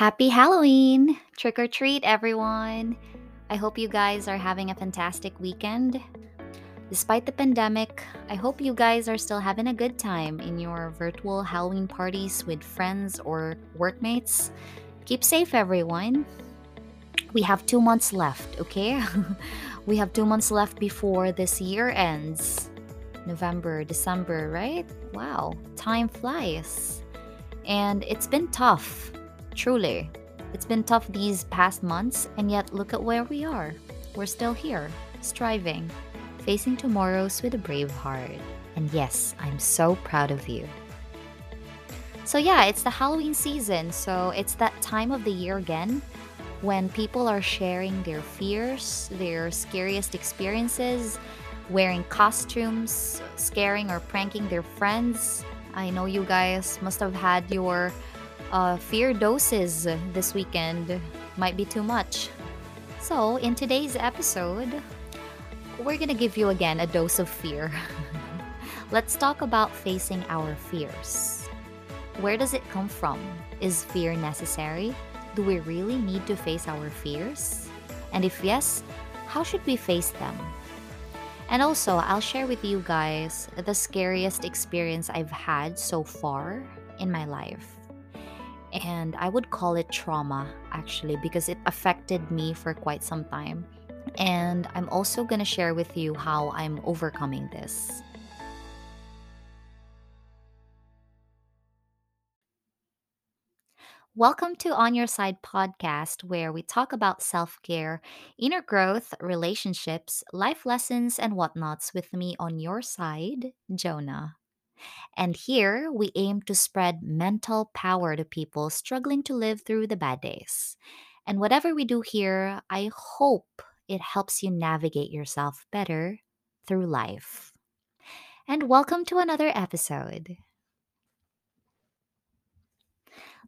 Happy Halloween! Trick or treat, everyone! I hope you guys are having a fantastic weekend. Despite the pandemic, I hope you guys are still having a good time in your virtual Halloween parties with friends or workmates. Keep safe, everyone. We have two months left, okay? we have two months left before this year ends. November, December, right? Wow, time flies. And it's been tough Truly, it's been tough these past months, and yet look at where we are. We're still here, striving, facing tomorrows with a brave heart. And yes, I'm so proud of you. So, yeah, it's the Halloween season, so it's that time of the year again when people are sharing their fears, their scariest experiences, wearing costumes, scaring or pranking their friends. I know you guys must have had your uh, fear doses this weekend might be too much. So, in today's episode, we're gonna give you again a dose of fear. Let's talk about facing our fears. Where does it come from? Is fear necessary? Do we really need to face our fears? And if yes, how should we face them? And also, I'll share with you guys the scariest experience I've had so far in my life and I would call it trauma actually because it affected me for quite some time. And I'm also going to share with you how I'm overcoming this. Welcome to On Your Side podcast, where we talk about self care, inner growth, relationships, life lessons, and whatnots with me on your side, Jonah. And here we aim to spread mental power to people struggling to live through the bad days. And whatever we do here, I hope it helps you navigate yourself better through life. And welcome to another episode.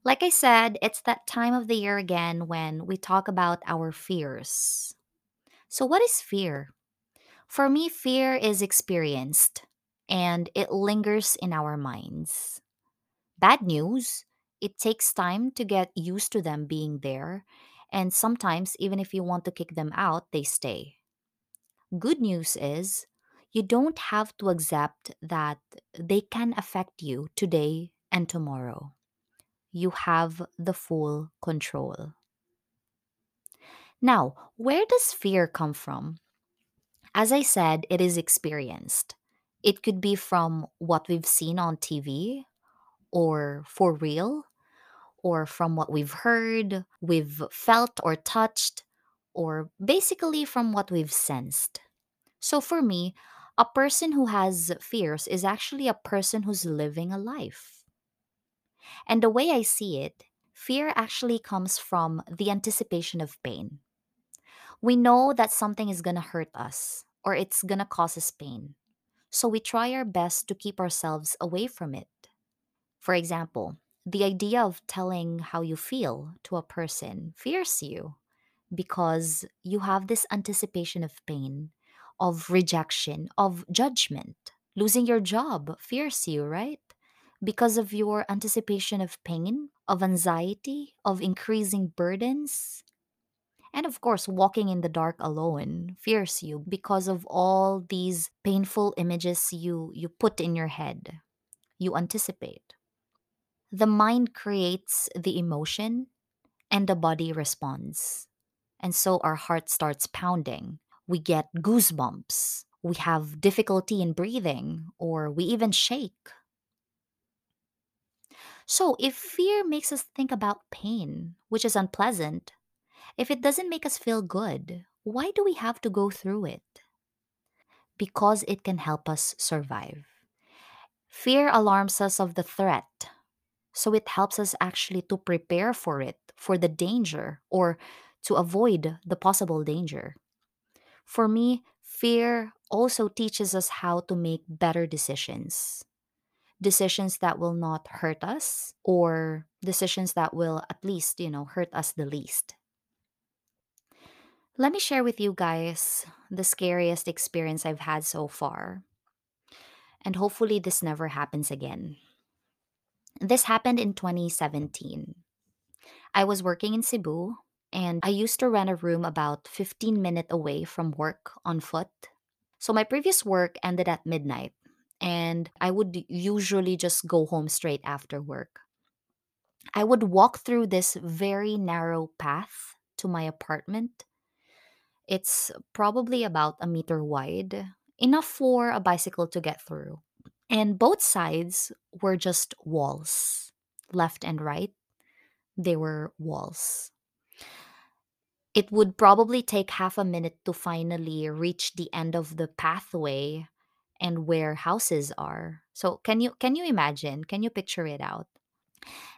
Like I said, it's that time of the year again when we talk about our fears. So, what is fear? For me, fear is experienced and it lingers in our minds. Bad news, it takes time to get used to them being there, and sometimes, even if you want to kick them out, they stay. Good news is, you don't have to accept that they can affect you today and tomorrow. You have the full control. Now, where does fear come from? As I said, it is experienced. It could be from what we've seen on TV or for real or from what we've heard, we've felt or touched, or basically from what we've sensed. So for me, a person who has fears is actually a person who's living a life. And the way I see it, fear actually comes from the anticipation of pain. We know that something is going to hurt us or it's going to cause us pain. So we try our best to keep ourselves away from it. For example, the idea of telling how you feel to a person fears you because you have this anticipation of pain, of rejection, of judgment. Losing your job fears you, right? Because of your anticipation of pain, of anxiety, of increasing burdens, and of course, walking in the dark alone fears you because of all these painful images you, you put in your head. You anticipate. The mind creates the emotion and the body responds. And so our heart starts pounding. We get goosebumps. We have difficulty in breathing, or we even shake. So, if fear makes us think about pain, which is unpleasant, if it doesn't make us feel good, why do we have to go through it? Because it can help us survive. Fear alarms us of the threat, so it helps us actually to prepare for it, for the danger, or to avoid the possible danger. For me, fear also teaches us how to make better decisions. Decisions that will not hurt us, or decisions that will at least, you know, hurt us the least. Let me share with you guys the scariest experience I've had so far. And hopefully, this never happens again. This happened in 2017. I was working in Cebu and I used to rent a room about 15 minutes away from work on foot. So my previous work ended at midnight and I would usually just go home straight after work. I would walk through this very narrow path to my apartment. It's probably about a meter wide, enough for a bicycle to get through. And both sides were just walls, left and right. They were walls. It would probably take half a minute to finally reach the end of the pathway and where houses are. So can you can you imagine? Can you picture it out?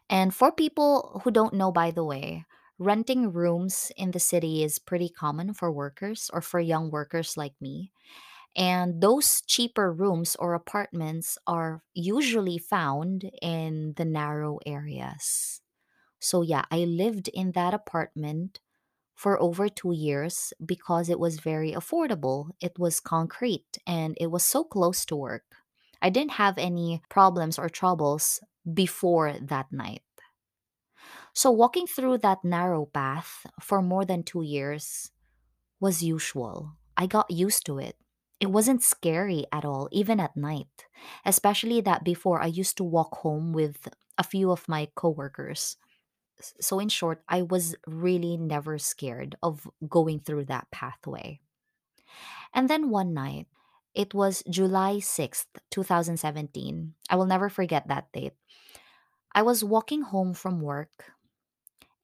And for people who don't know by the way, renting rooms in the city is pretty common for workers or for young workers like me. And those cheaper rooms or apartments are usually found in the narrow areas. So, yeah, I lived in that apartment for over two years because it was very affordable. It was concrete and it was so close to work. I didn't have any problems or troubles before that night. So, walking through that narrow path for more than two years was usual. I got used to it. It wasn't scary at all, even at night. Especially that before I used to walk home with a few of my coworkers. So, in short, I was really never scared of going through that pathway. And then one night, it was July 6th, 2017. I will never forget that date. I was walking home from work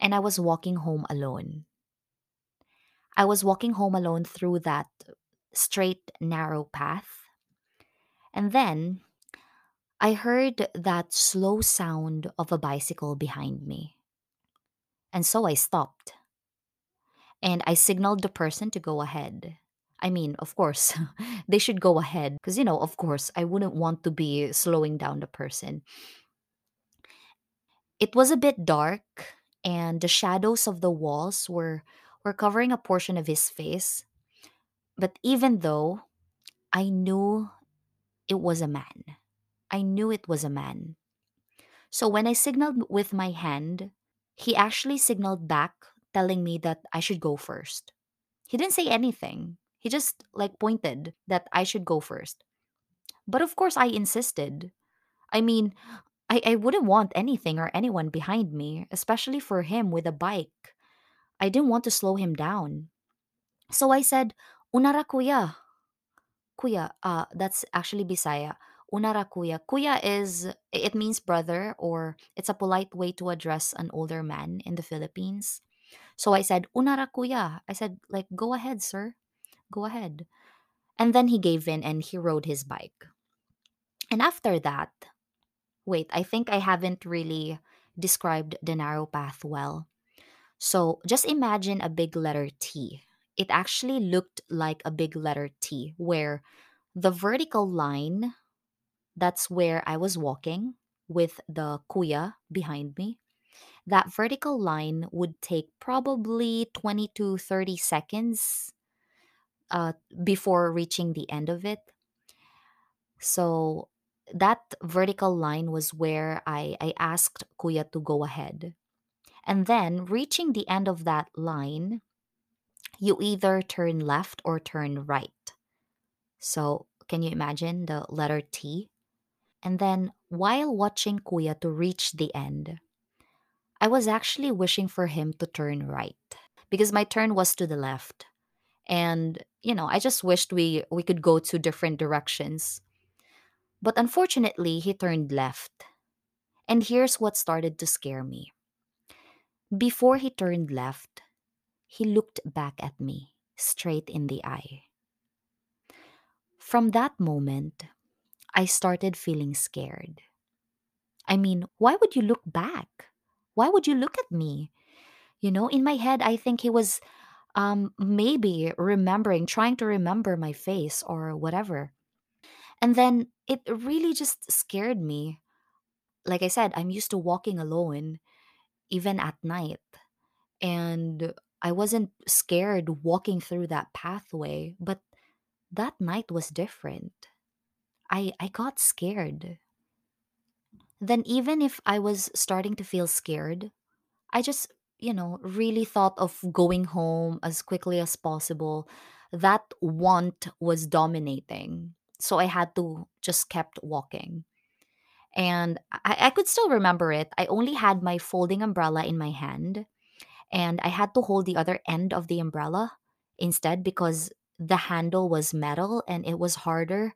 and I was walking home alone. I was walking home alone through that straight, narrow path. And then I heard that slow sound of a bicycle behind me. And so I stopped and I signaled the person to go ahead. I mean, of course, they should go ahead because, you know, of course, I wouldn't want to be slowing down the person. It was a bit dark and the shadows of the walls were were covering a portion of his face. But even though I knew it was a man, I knew it was a man. So when I signaled with my hand, he actually signaled back, telling me that I should go first. He didn't say anything. He just like pointed that I should go first. But of course, I insisted. I mean, I, I wouldn't want anything or anyone behind me, especially for him with a bike. I didn't want to slow him down. So I said, Unara kuya. Kuya, uh, that's actually Bisaya. Unara kuya. Kuya is, it means brother, or it's a polite way to address an older man in the Philippines. So I said, Unara kuya. I said, like, go ahead, sir. Go ahead. And then he gave in and he rode his bike. And after that, wait, I think I haven't really described the narrow path well. So just imagine a big letter T. It actually looked like a big letter T, where the vertical line, that's where I was walking with the kuya behind me. That vertical line would take probably 20 to 30 seconds uh, before reaching the end of it. So that vertical line was where I, I asked Kuya to go ahead. And then reaching the end of that line, you either turn left or turn right. So can you imagine the letter T? And then while watching Kuya to reach the end, I was actually wishing for him to turn right because my turn was to the left. And you know, I just wished we we could go to different directions. But unfortunately, he turned left. And here's what started to scare me. Before he turned left, he looked back at me straight in the eye. From that moment, I started feeling scared. I mean, why would you look back? Why would you look at me? You know, in my head, I think he was um, maybe remembering, trying to remember my face or whatever. And then it really just scared me. Like I said, I'm used to walking alone, even at night. And I wasn't scared walking through that pathway, but that night was different. I, I got scared. Then, even if I was starting to feel scared, I just you know, really thought of going home as quickly as possible, that want was dominating. So I had to just kept walking. And I, I could still remember it. I only had my folding umbrella in my hand, and I had to hold the other end of the umbrella instead because the handle was metal and it was harder.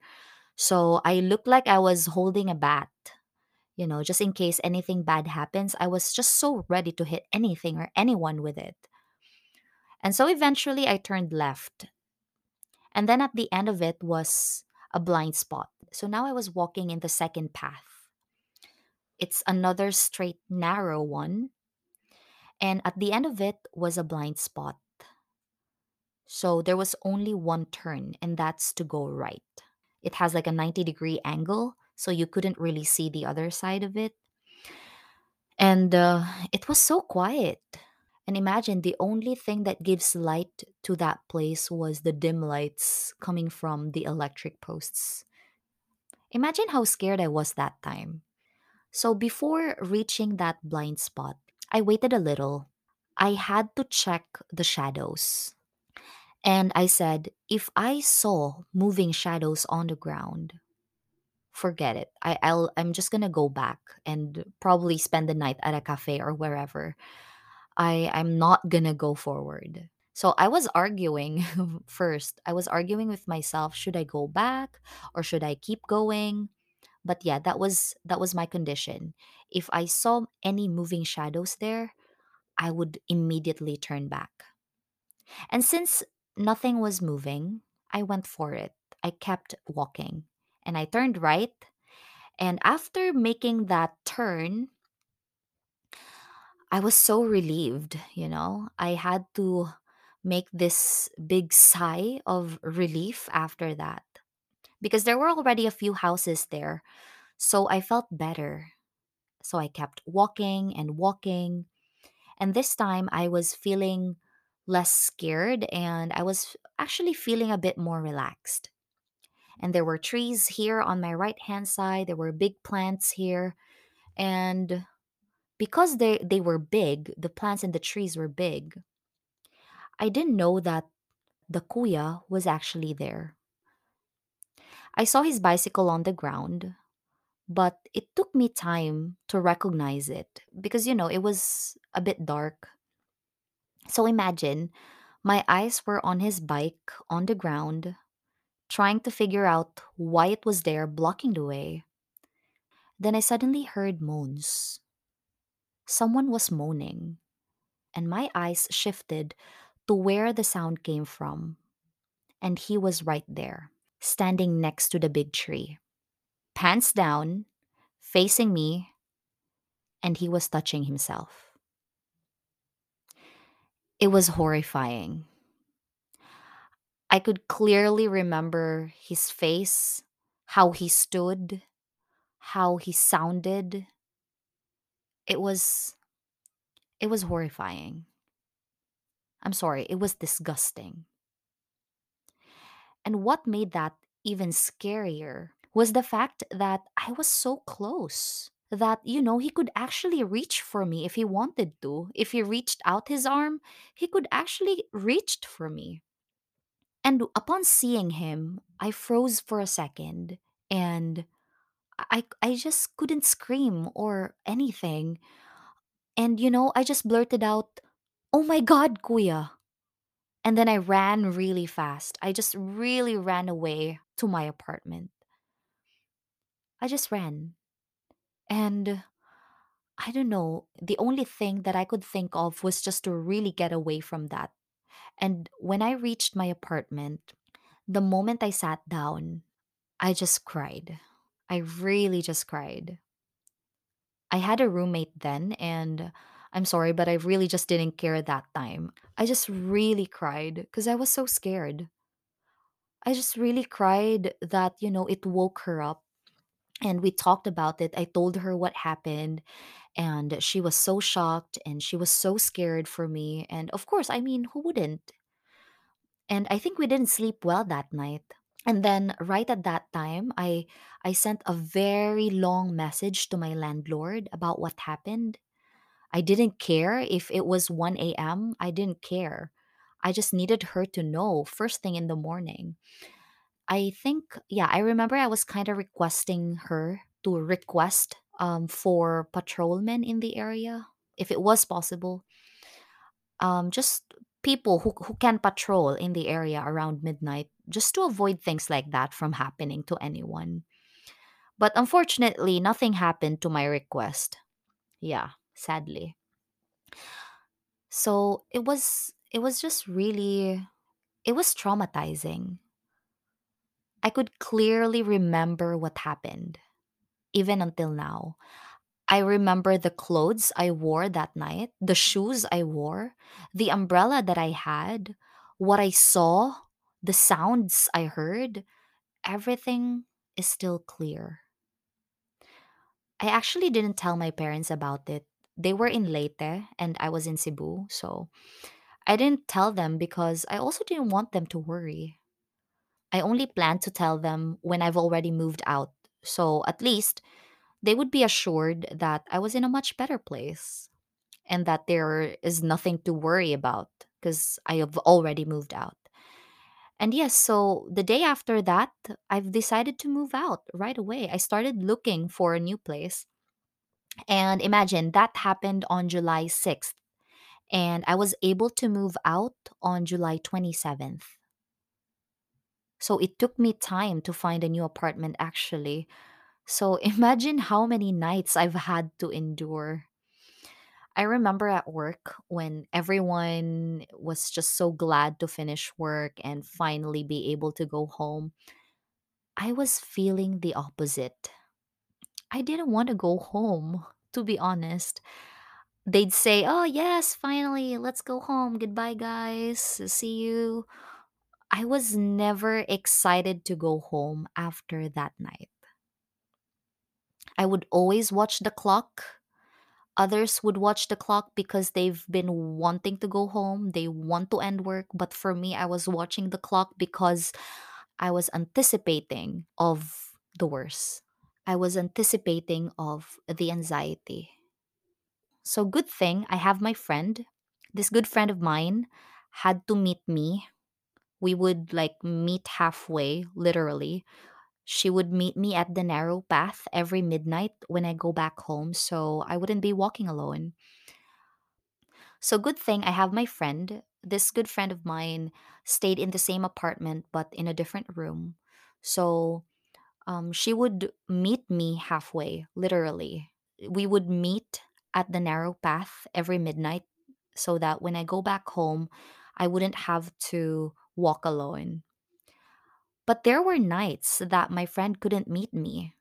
So I looked like I was holding a bat you know, just in case anything bad happens, I was just so ready to hit anything or anyone with it. And so eventually I turned left. And then at the end of it was a blind spot. So now I was walking in the second path. It's another straight, narrow one. And at the end of it was a blind spot. So there was only one turn, and that's to go right. It has like a 90 degree angle, so you couldn't really see the other side of it. And uh, it was so quiet. And imagine the only thing that gives light to that place was the dim lights coming from the electric posts. Imagine how scared I was that time. So before reaching that blind spot, I waited a little. I had to check the shadows. And I said, if I saw moving shadows on the ground, forget it. I, I'll I'm just gonna go back and probably spend the night at a cafe or wherever I I'm not gonna go forward. So I was arguing first. I was arguing with myself, should I go back or should I keep going? But yeah, that was that was my condition. If I saw any moving shadows there, I would immediately turn back. And since nothing was moving, I went for it. I kept walking and I turned right. And after making that turn, I was so relieved, you know. I had to make this big sigh of relief after that because there were already a few houses there. So I felt better. So I kept walking and walking. And this time I was feeling less scared and I was actually feeling a bit more relaxed. And there were trees here on my right hand side, there were big plants here. And because they, they were big, the plants and the trees were big, I didn't know that the kuya was actually there. I saw his bicycle on the ground, but it took me time to recognize it because, you know, it was a bit dark. So imagine my eyes were on his bike on the ground, trying to figure out why it was there blocking the way. Then I suddenly heard moans. Someone was moaning, and my eyes shifted to where the sound came from. And he was right there, standing next to the big tree, pants down, facing me, and he was touching himself. It was horrifying. I could clearly remember his face, how he stood, how he sounded. It was it was horrifying. I'm sorry, it was disgusting. And what made that even scarier was the fact that I was so close. That, you know, he could actually reach for me if he wanted to. If he reached out his arm, he could actually reached for me. And upon seeing him, I froze for a second and I I just couldn't scream or anything. And you know, I just blurted out, "Oh my god, kuya." And then I ran really fast. I just really ran away to my apartment. I just ran. And I don't know, the only thing that I could think of was just to really get away from that. And when I reached my apartment, the moment I sat down, I just cried. I really just cried. I had a roommate then, and I'm sorry, but I really just didn't care that time. I just really cried because I was so scared. I just really cried that, you know, it woke her up and we talked about it. I told her what happened, and she was so shocked and she was so scared for me. And of course, I mean, who wouldn't? And I think we didn't sleep well that night. And then right at that time, I I sent a very long message to my landlord about what happened. I didn't care if it was 1 a.m. I didn't care. I just needed her to know first thing in the morning. I think, yeah, I remember I was kind of requesting her to request um, for patrolmen in the area, if it was possible. Um, just people who, who can patrol in the area around midnight, just to avoid things like that from happening to anyone. But unfortunately, nothing happened to my request. Yeah, sadly. So it was it was just really it was traumatizing. I could clearly remember what happened, even until now. I remember the clothes I wore that night, the shoes I wore, the umbrella that I had, what I saw, the sounds I heard. Everything is still clear. I actually didn't tell my parents about it. They were in Leyte and I was in Cebu, so I didn't tell them because I also didn't want them to worry. I only planned to tell them when I've already moved out, so at least they would be assured that I was in a much better place and that there is nothing to worry about because I have already moved out. And yes, so the day after that, I've decided to move out right away. I started looking for a new place. And imagine that happened on July 6th. And I was able to move out on July 27th. So it took me time to find a new apartment, actually. So imagine how many nights I've had to endure. I remember at work when everyone was just so glad to finish work and finally be able to go home. I was feeling the opposite. I didn't want to go home, to be honest. They'd say, Oh, yes, finally, let's go home. Goodbye, guys. See you. I was never excited to go home after that night. I would always watch the clock. Others would watch the clock because they've been wanting to go home. They want to end work. But for me, I was watching the clock because I was anticipating of the worst. I was anticipating of the anxiety. So good thing I have my friend. This good friend of mine had to meet me. We would like meet halfway, literally. She would meet me at the narrow path every midnight when I go back home so I wouldn't be walking alone. So good thing I have my friend. This good friend of mine stayed in the same apartment but in a different room. So um, she would meet me halfway, literally. We would meet at the narrow path every midnight so that when I go back home, I wouldn't have to walk alone. But there were nights that my friend couldn't meet me.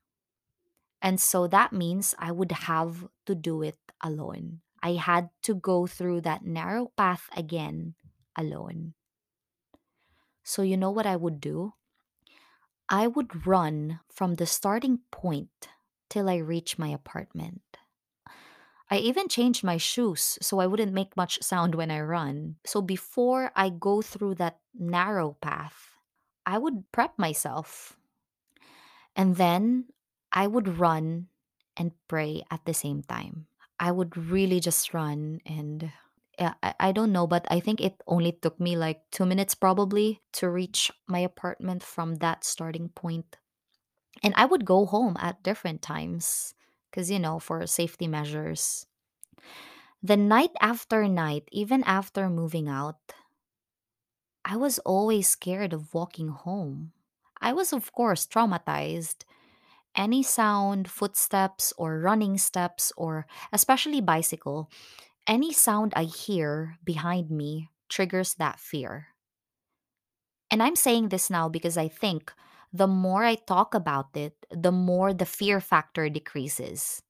And so that means I would have to do it alone. I had to go through that narrow path again alone. So, you know what I would do? I would run from the starting point till I reach my apartment. I even changed my shoes so I wouldn't make much sound when I run. So before I go through that narrow path, I would prep myself. And then I would run and pray at the same time. I would really just run and I, I don't know, but I think it only took me like two minutes probably to reach my apartment from that starting point. And I would go home at different times because, you know, for safety measures. The night after night, even after moving out, I was always scared of walking home. I was, of course, traumatized. Any sound, footsteps, or running steps, or especially bicycle, any sound I hear behind me triggers that fear. And I'm saying this now because I think the more I talk about it, the more the fear factor decreases.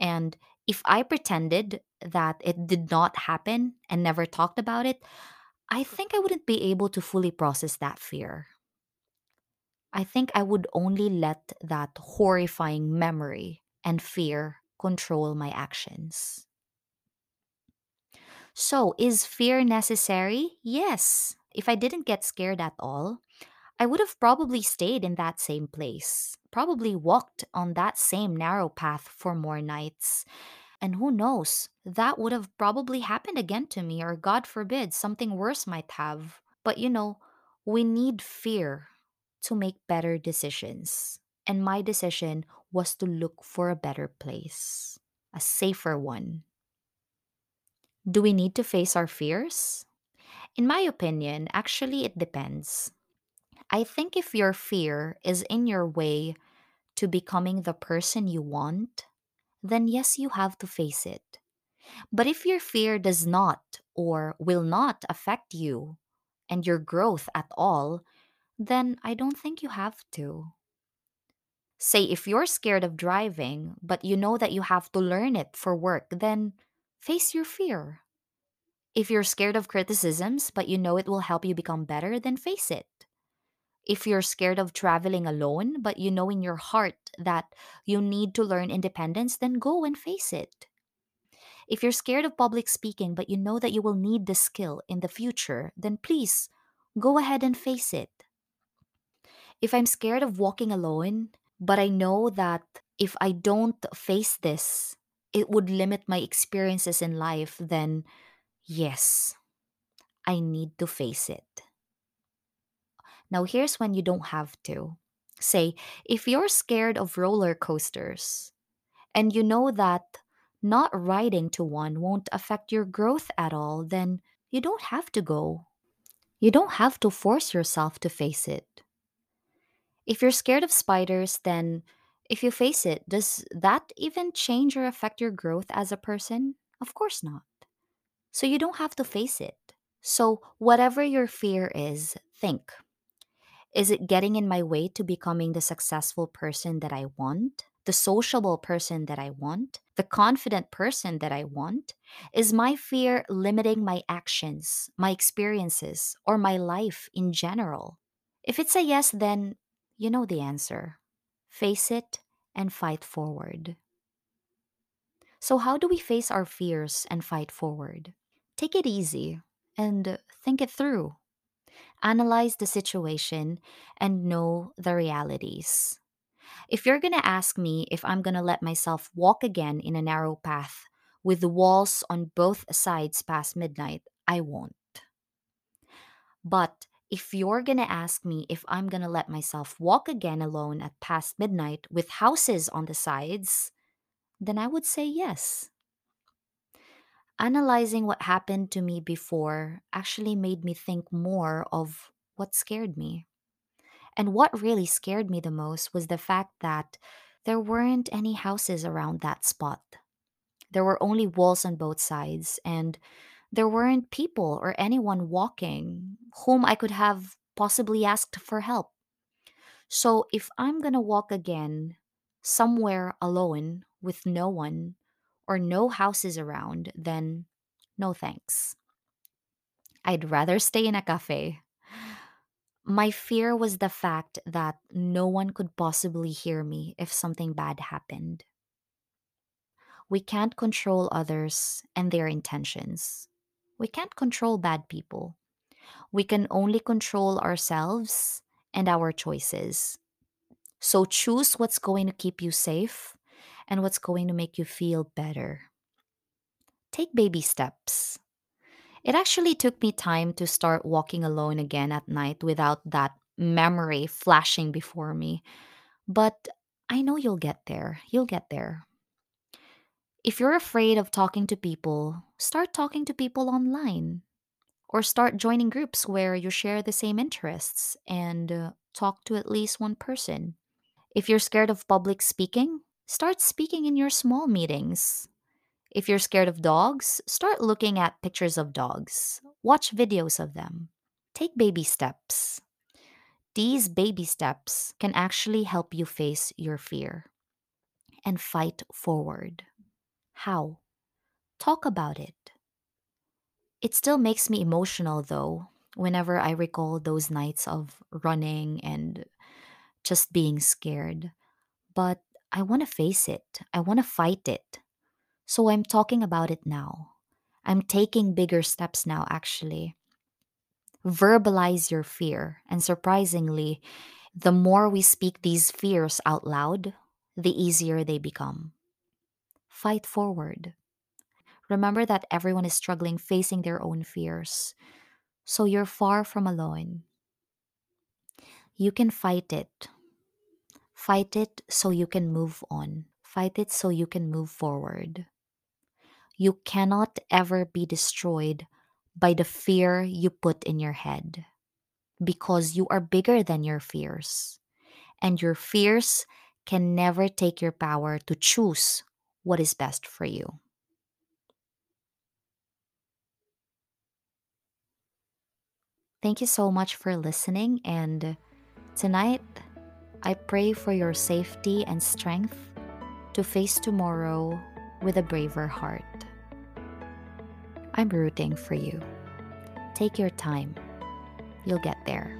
And if I pretended that it did not happen and never talked about it, I think I wouldn't be able to fully process that fear. I think I would only let that horrifying memory and fear control my actions. So, is fear necessary? Yes. If I didn't get scared at all, I would have probably stayed in that same place, probably walked on that same narrow path for more nights. And who knows, that would have probably happened again to me, or God forbid, something worse might have. But you know, we need fear to make better decisions. And my decision was to look for a better place, a safer one. Do we need to face our fears? In my opinion, actually, it depends. I think if your fear is in your way to becoming the person you want, then yes, you have to face it. But if your fear does not or will not affect you and your growth at all, then I don't think you have to. Say, if you're scared of driving, but you know that you have to learn it for work, then face your fear. If you're scared of criticisms, but you know it will help you become better, then face it. If you're scared of traveling alone, but you know in your heart that you need to learn independence, then go and face it. If you're scared of public speaking, but you know that you will need the skill in the future, then please go ahead and face it. If I'm scared of walking alone, but I know that if I don't face this, it would limit my experiences in life, then yes, I need to face it. Now, here's when you don't have to. Say, if you're scared of roller coasters and you know that not riding to one won't affect your growth at all, then you don't have to go. You don't have to force yourself to face it. If you're scared of spiders, then if you face it, does that even change or affect your growth as a person? Of course not. So you don't have to face it. So, whatever your fear is, think is it getting in my way to becoming the successful person that I want? The sociable person that I want? The confident person that I want? Is my fear limiting my actions, my experiences, or my life in general? If it's a yes, then you know the answer. Face it and fight forward. So, how do we face our fears and fight forward? Take it easy and think it through analyze the situation, and know the realities. If you're going to ask me if I'm going to let myself walk again in a narrow path with walls on both sides past midnight, I won't. But if you're going to ask me if I'm going to let myself walk again alone at past midnight with houses on the sides, then I would say yes. Analyzing what happened to me before actually made me think more of what scared me. And what really scared me the most was the fact that there weren't any houses around that spot. There were only walls on both sides, and there weren't people or anyone walking whom I could have possibly asked for help. So if I'm gonna walk again somewhere alone with no one, or no houses around, then no thanks. I'd rather stay in a cafe. My fear was the fact that no one could possibly hear me if something bad happened. We can't control others and their intentions. We can't control bad people. We can only control ourselves and our choices. So choose what's going to keep you safe and what's going to make you feel better. Take baby steps. It actually took me time to start walking alone again at night without that memory flashing before me. But I know you'll get there. You'll get there. If you're afraid of talking to people, start talking to people online. Or start joining groups where you share the same interests and uh, talk to at least one person. If you're scared of public speaking, Start speaking in your small meetings. If you're scared of dogs, start looking at pictures of dogs. Watch videos of them. Take baby steps. These baby steps can actually help you face your fear and fight forward. How? Talk about it. It still makes me emotional though, whenever I recall those nights of running and just being scared. But I want to face it. I want to fight it. So I'm talking about it now. I'm taking bigger steps now, actually. Verbalize your fear. And surprisingly, the more we speak these fears out loud, the easier they become. fight forward. Remember that everyone is struggling facing their own fears, so you're far from alone. You can fight it. Fight it so you can move on. Fight it so you can move forward. You cannot ever be destroyed by the fear you put in your head because you are bigger than your fears. And your fears can never take your power to choose what is best for you. Thank you so much for listening. And tonight, I pray for your safety and strength to face tomorrow with a braver heart. I'm rooting for you. Take your time, you'll get there.